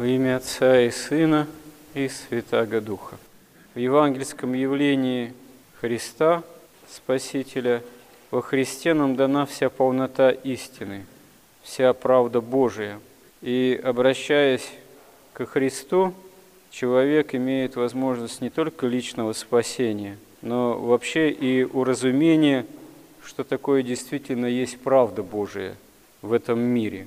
Во имя Отца и Сына и Святаго Духа. В евангельском явлении Христа, Спасителя, во Христе нам дана вся полнота истины, вся правда Божия. И обращаясь к Христу, человек имеет возможность не только личного спасения, но вообще и уразумения, что такое действительно есть правда Божия в этом мире.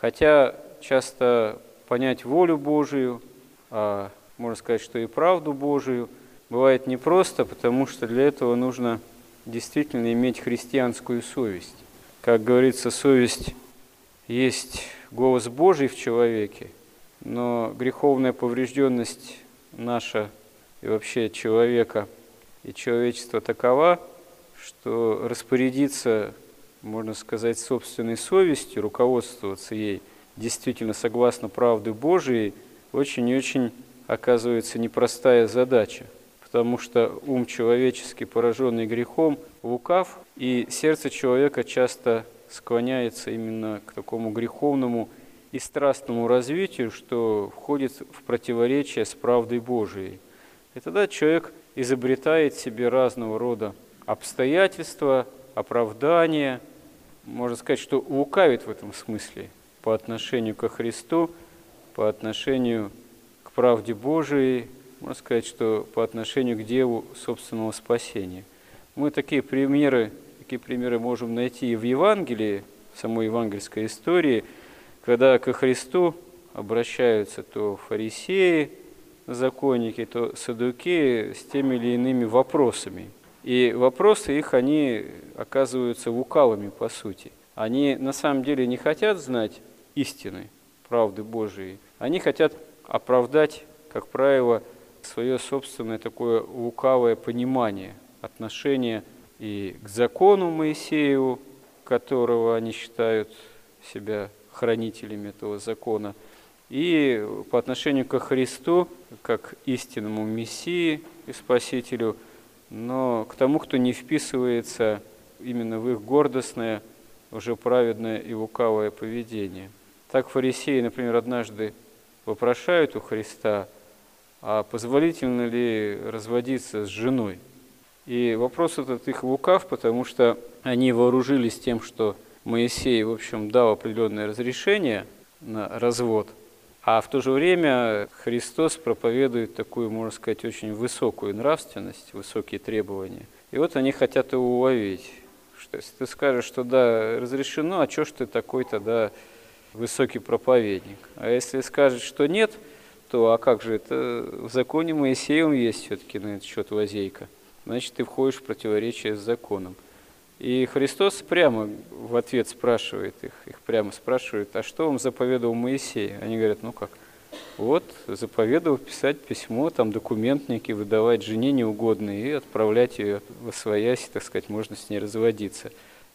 Хотя часто понять волю Божию, а можно сказать, что и правду Божию, бывает непросто, потому что для этого нужно действительно иметь христианскую совесть. Как говорится, совесть есть голос Божий в человеке, но греховная поврежденность наша и вообще человека и человечества такова, что распорядиться, можно сказать, собственной совестью, руководствоваться ей – действительно согласно правды Божией, очень и очень оказывается непростая задача, потому что ум человеческий, пораженный грехом, лукав, и сердце человека часто склоняется именно к такому греховному и страстному развитию, что входит в противоречие с правдой Божией. И тогда человек изобретает себе разного рода обстоятельства, оправдания, можно сказать, что лукавит в этом смысле – по отношению ко Христу, по отношению к правде Божией, можно сказать, что по отношению к делу собственного спасения. Мы такие примеры, такие примеры можем найти и в Евангелии, в самой евангельской истории, когда ко Христу обращаются то фарисеи, законники, то садуки с теми или иными вопросами. И вопросы их, они оказываются лукавыми по сути. Они на самом деле не хотят знать истины, правды Божией. Они хотят оправдать, как правило, свое собственное такое лукавое понимание, отношение и к закону Моисееву, которого они считают себя хранителями этого закона, и по отношению ко Христу, как истинному Мессии и Спасителю, но к тому, кто не вписывается именно в их гордостное, уже праведное и лукавое поведение – так фарисеи, например, однажды вопрошают у Христа, а позволительно ли разводиться с женой? И вопрос этот их лукав, потому что они вооружились тем, что Моисей, в общем, дал определенное разрешение на развод, а в то же время Христос проповедует такую, можно сказать, очень высокую нравственность, высокие требования. И вот они хотят его уловить. Что если ты скажешь, что да, разрешено, а что ж ты такой тогда высокий проповедник. А если скажет, что нет, то а как же это в законе Моисеевым есть все-таки на этот счет лазейка. Значит, ты входишь в противоречие с законом. И Христос прямо в ответ спрашивает их, их прямо спрашивает, а что вам заповедовал Моисей? Они говорят, ну как, вот заповедовал писать письмо, там документ некий выдавать жене неугодный и отправлять ее в своясь, так сказать, можно с ней разводиться.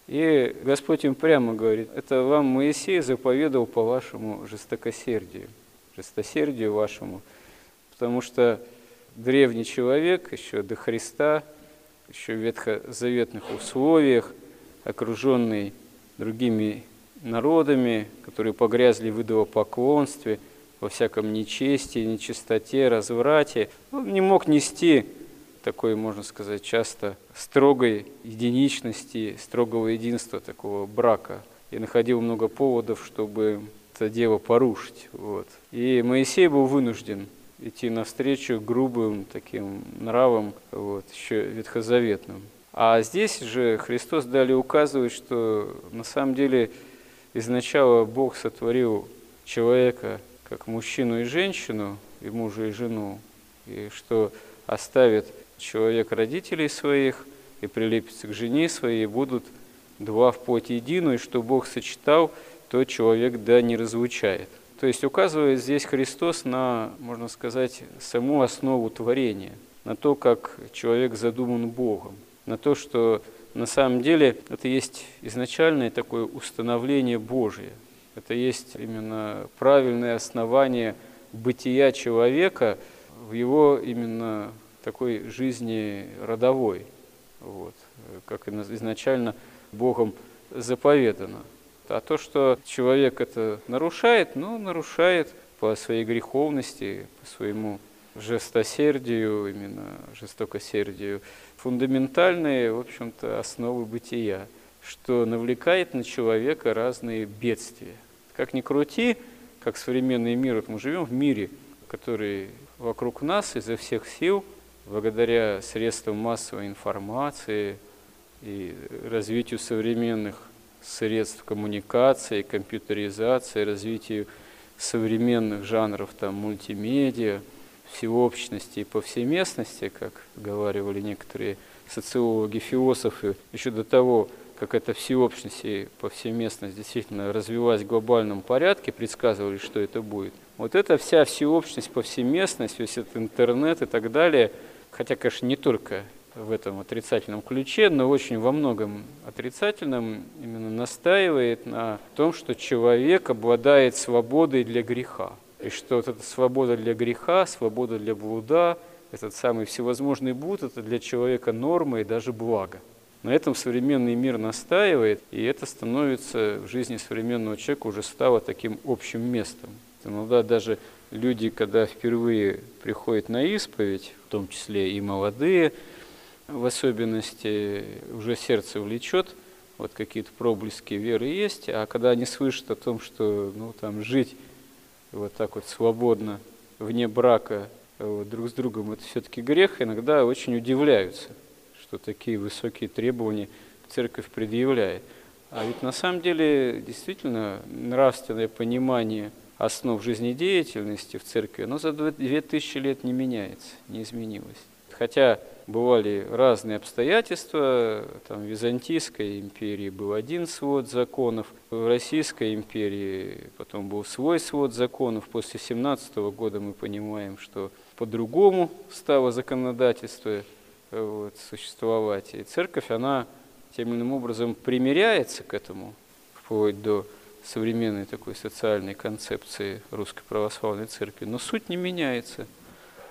И Господь им прямо говорит, это вам Моисей заповедовал по вашему жестокосердию, жестосердию вашему, потому что древний человек еще до Христа, еще в ветхозаветных условиях, окруженный другими народами, которые погрязли в идолопоклонстве, во всяком нечестии, нечистоте, разврате, он не мог нести такой, можно сказать, часто строгой единичности, строгого единства такого брака. И находил много поводов, чтобы это дело порушить. Вот. И Моисей был вынужден идти навстречу грубым таким нравам, вот, еще ветхозаветным. А здесь же Христос далее указывает, что на самом деле изначально Бог сотворил человека как мужчину и женщину, и мужа и жену, и что оставит человек родителей своих и прилепится к жене своей, и будут два в плоти единую, и что Бог сочетал, то человек да не разлучает. То есть указывает здесь Христос на, можно сказать, саму основу творения, на то, как человек задуман Богом, на то, что на самом деле это есть изначальное такое установление Божие. Это есть именно правильное основание бытия человека в его именно такой жизни родовой, вот, как изначально Богом заповедано. А то, что человек это нарушает, ну, нарушает по своей греховности, по своему жестосердию, именно жестокосердию, фундаментальные, в общем-то, основы бытия, что навлекает на человека разные бедствия. Как ни крути, как современный мир, вот мы живем в мире, который вокруг нас изо всех сил, благодаря средствам массовой информации и развитию современных средств коммуникации, компьютеризации, развитию современных жанров там, мультимедиа, всеобщности и повсеместности, как говаривали некоторые социологи, философы, еще до того, как эта всеобщность и повсеместность действительно развивалась в глобальном порядке, предсказывали, что это будет. Вот эта вся всеобщность, повсеместность, весь этот интернет и так далее, хотя, конечно, не только в этом отрицательном ключе, но очень во многом отрицательном именно настаивает на том, что человек обладает свободой для греха. И что вот эта свобода для греха, свобода для блуда, этот самый всевозможный блуд, это для человека норма и даже благо. На этом современный мир настаивает, и это становится в жизни современного человека уже стало таким общим местом. Иногда даже люди, когда впервые приходят на исповедь, в том числе и молодые, в особенности уже сердце влечет, вот какие-то проблески веры есть, а когда они слышат о том, что ну, там, жить вот так вот свободно, вне брака, вот, друг с другом, это все-таки грех, иногда очень удивляются, что такие высокие требования церковь предъявляет. А ведь на самом деле действительно нравственное понимание основ жизнедеятельности в церкви, оно за две тысячи лет не меняется, не изменилось. Хотя бывали разные обстоятельства. Там, в Византийской империи был один свод законов, в Российской империи потом был свой свод законов. После 17 года мы понимаем, что по-другому стало законодательство вот, существовать. И церковь, она тем или иным образом примиряется к этому, вплоть до современной такой социальной концепции Русской Православной Церкви. Но суть не меняется.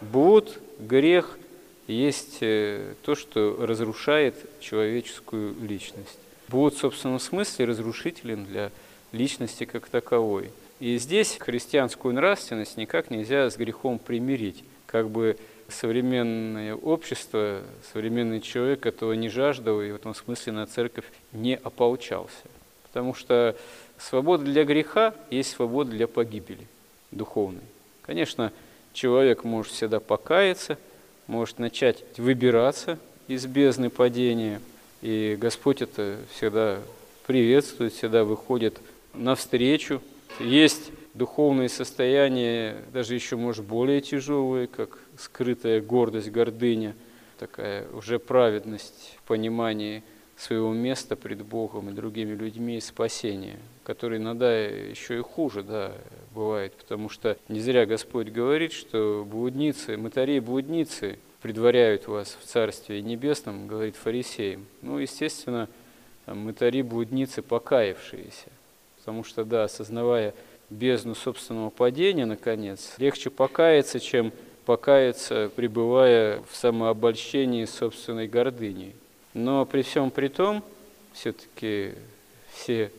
Блуд, грех – есть э, то, что разрушает человеческую личность. Блуд в собственном смысле разрушителен для личности как таковой. И здесь христианскую нравственность никак нельзя с грехом примирить. Как бы современное общество, современный человек этого не жаждал и в этом смысле на церковь не ополчался. Потому что свобода для греха есть свобода для погибели духовной. Конечно, человек может всегда покаяться – может начать выбираться из бездны падения. И Господь это всегда приветствует, всегда выходит навстречу. Есть духовные состояния, даже еще, может, более тяжелые, как скрытая гордость, гордыня, такая уже праведность в понимании своего места пред Богом и другими людьми и спасения, которые иногда еще и хуже, да, бывает, потому что не зря Господь говорит, что блудницы, мытари блудницы предваряют вас в Царстве Небесном, говорит фарисеям. Ну, естественно, там, мытари блудницы покаявшиеся, потому что, да, осознавая бездну собственного падения, наконец, легче покаяться, чем покаяться, пребывая в самообольщении собственной гордыней. Но при всем при том, все-таки все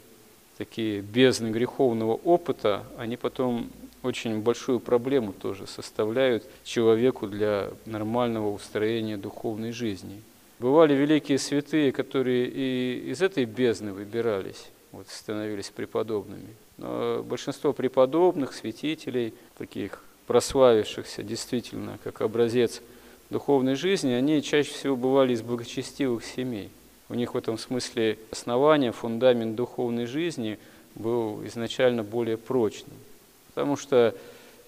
такие бездны греховного опыта, они потом очень большую проблему тоже составляют человеку для нормального устроения духовной жизни. Бывали великие святые, которые и из этой бездны выбирались, вот, становились преподобными. Но большинство преподобных, святителей, таких прославившихся действительно как образец духовной жизни, они чаще всего бывали из благочестивых семей. У них в этом смысле основание, фундамент духовной жизни был изначально более прочным. Потому что,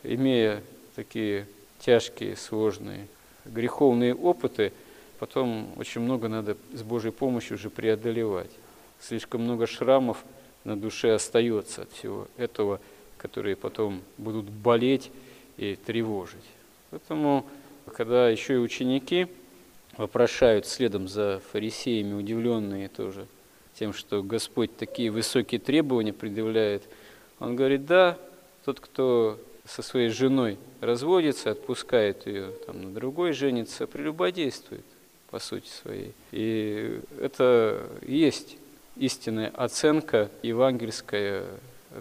имея такие тяжкие, сложные, греховные опыты, потом очень много надо с Божьей помощью уже преодолевать. Слишком много шрамов на душе остается от всего этого, которые потом будут болеть и тревожить. Поэтому, когда еще и ученики вопрошают следом за фарисеями, удивленные тоже тем, что Господь такие высокие требования предъявляет, он говорит, да, тот, кто со своей женой разводится, отпускает ее, там, на другой женится, прелюбодействует по сути своей. И это есть истинная оценка евангельская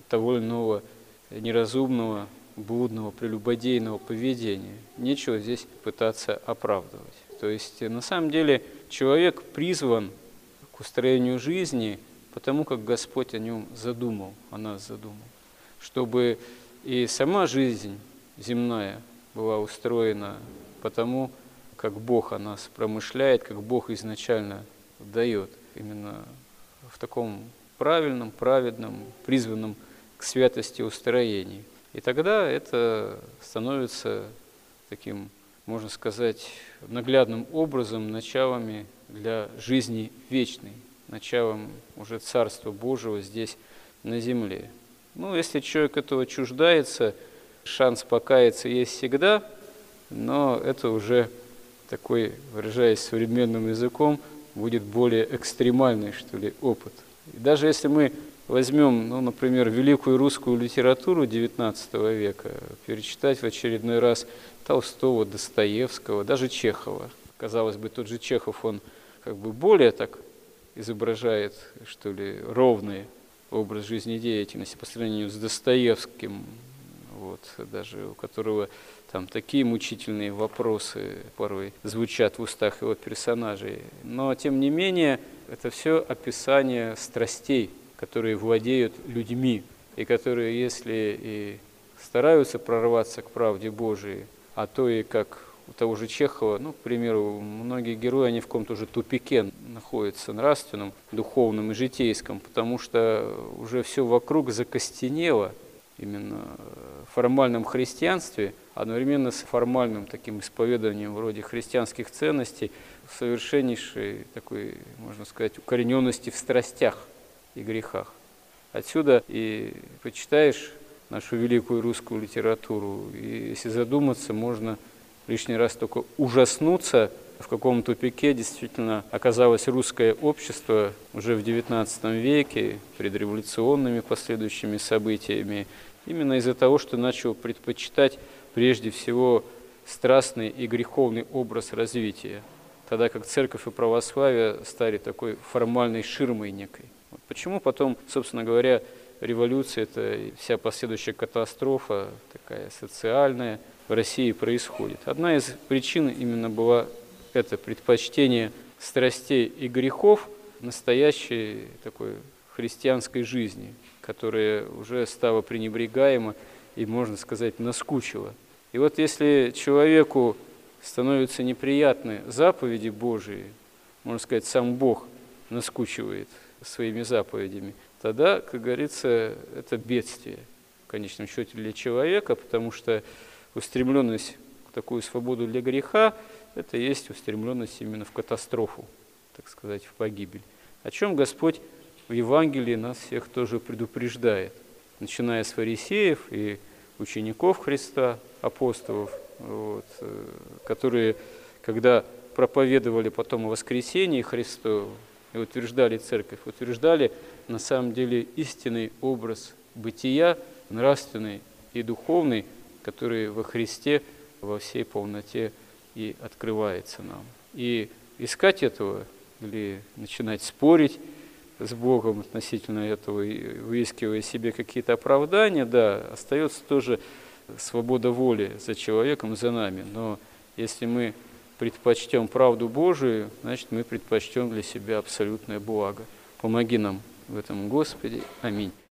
того или иного неразумного, блудного, прелюбодейного поведения. Нечего здесь пытаться оправдывать. То есть на самом деле человек призван к устроению жизни потому, как Господь о нем задумал, о нас задумал. Чтобы и сама жизнь земная была устроена потому, как Бог о нас промышляет, как Бог изначально дает. Именно в таком правильном, праведном, призванном к святости устроении. И тогда это становится таким, можно сказать, наглядным образом началами для жизни вечной, началом уже Царства Божьего здесь на земле. Ну, если человек этого чуждается, шанс покаяться есть всегда, но это уже такой, выражаясь современным языком, будет более экстремальный, что ли, опыт. И даже если мы возьмем, ну, например, великую русскую литературу XIX века, перечитать в очередной раз Толстого, Достоевского, даже Чехова. Казалось бы, тот же Чехов, он как бы более так изображает, что ли, ровный образ жизнедеятельности по сравнению с Достоевским, вот, даже у которого там такие мучительные вопросы порой звучат в устах его персонажей. Но, тем не менее, это все описание страстей, которые владеют людьми, и которые, если и стараются прорваться к правде Божией, а то и как у того же Чехова, ну, к примеру, многие герои, они в каком-то уже тупике находятся нравственном, духовном и житейском, потому что уже все вокруг закостенело, именно в формальном христианстве, одновременно с формальным таким исповеданием вроде христианских ценностей, совершеннейшей такой, можно сказать, укорененности в страстях и грехах. Отсюда и почитаешь нашу великую русскую литературу, и если задуматься, можно лишний раз только ужаснуться, в каком тупике действительно оказалось русское общество уже в XIX веке, предреволюционными последующими событиями, именно из-за того, что начал предпочитать прежде всего страстный и греховный образ развития, тогда как церковь и православие стали такой формальной ширмой некой. Вот почему потом, собственно говоря, революция, это вся последующая катастрофа, такая социальная, в России происходит. Одна из причин именно была это предпочтение страстей и грехов настоящей такой христианской жизни, которая уже стала пренебрегаема и, можно сказать, наскучила. И вот если человеку становятся неприятны заповеди Божии, можно сказать, сам Бог наскучивает своими заповедями, тогда, как говорится, это бедствие в конечном счете для человека, потому что устремленность к такую свободу для греха, это есть устремленность именно в катастрофу, так сказать, в погибель. О чем Господь в Евангелии нас всех тоже предупреждает, начиная с фарисеев и учеников Христа, апостолов, вот, э, которые, когда проповедовали потом о воскресении Христову и утверждали церковь, утверждали на самом деле истинный образ бытия, нравственный и духовный, который во Христе во всей полноте и открывается нам. И искать этого или начинать спорить с Богом относительно этого, выискивая себе какие-то оправдания, да, остается тоже свобода воли за человеком, за нами. Но если мы предпочтем правду Божию, значит, мы предпочтем для себя абсолютное благо. Помоги нам в этом, Господи. Аминь.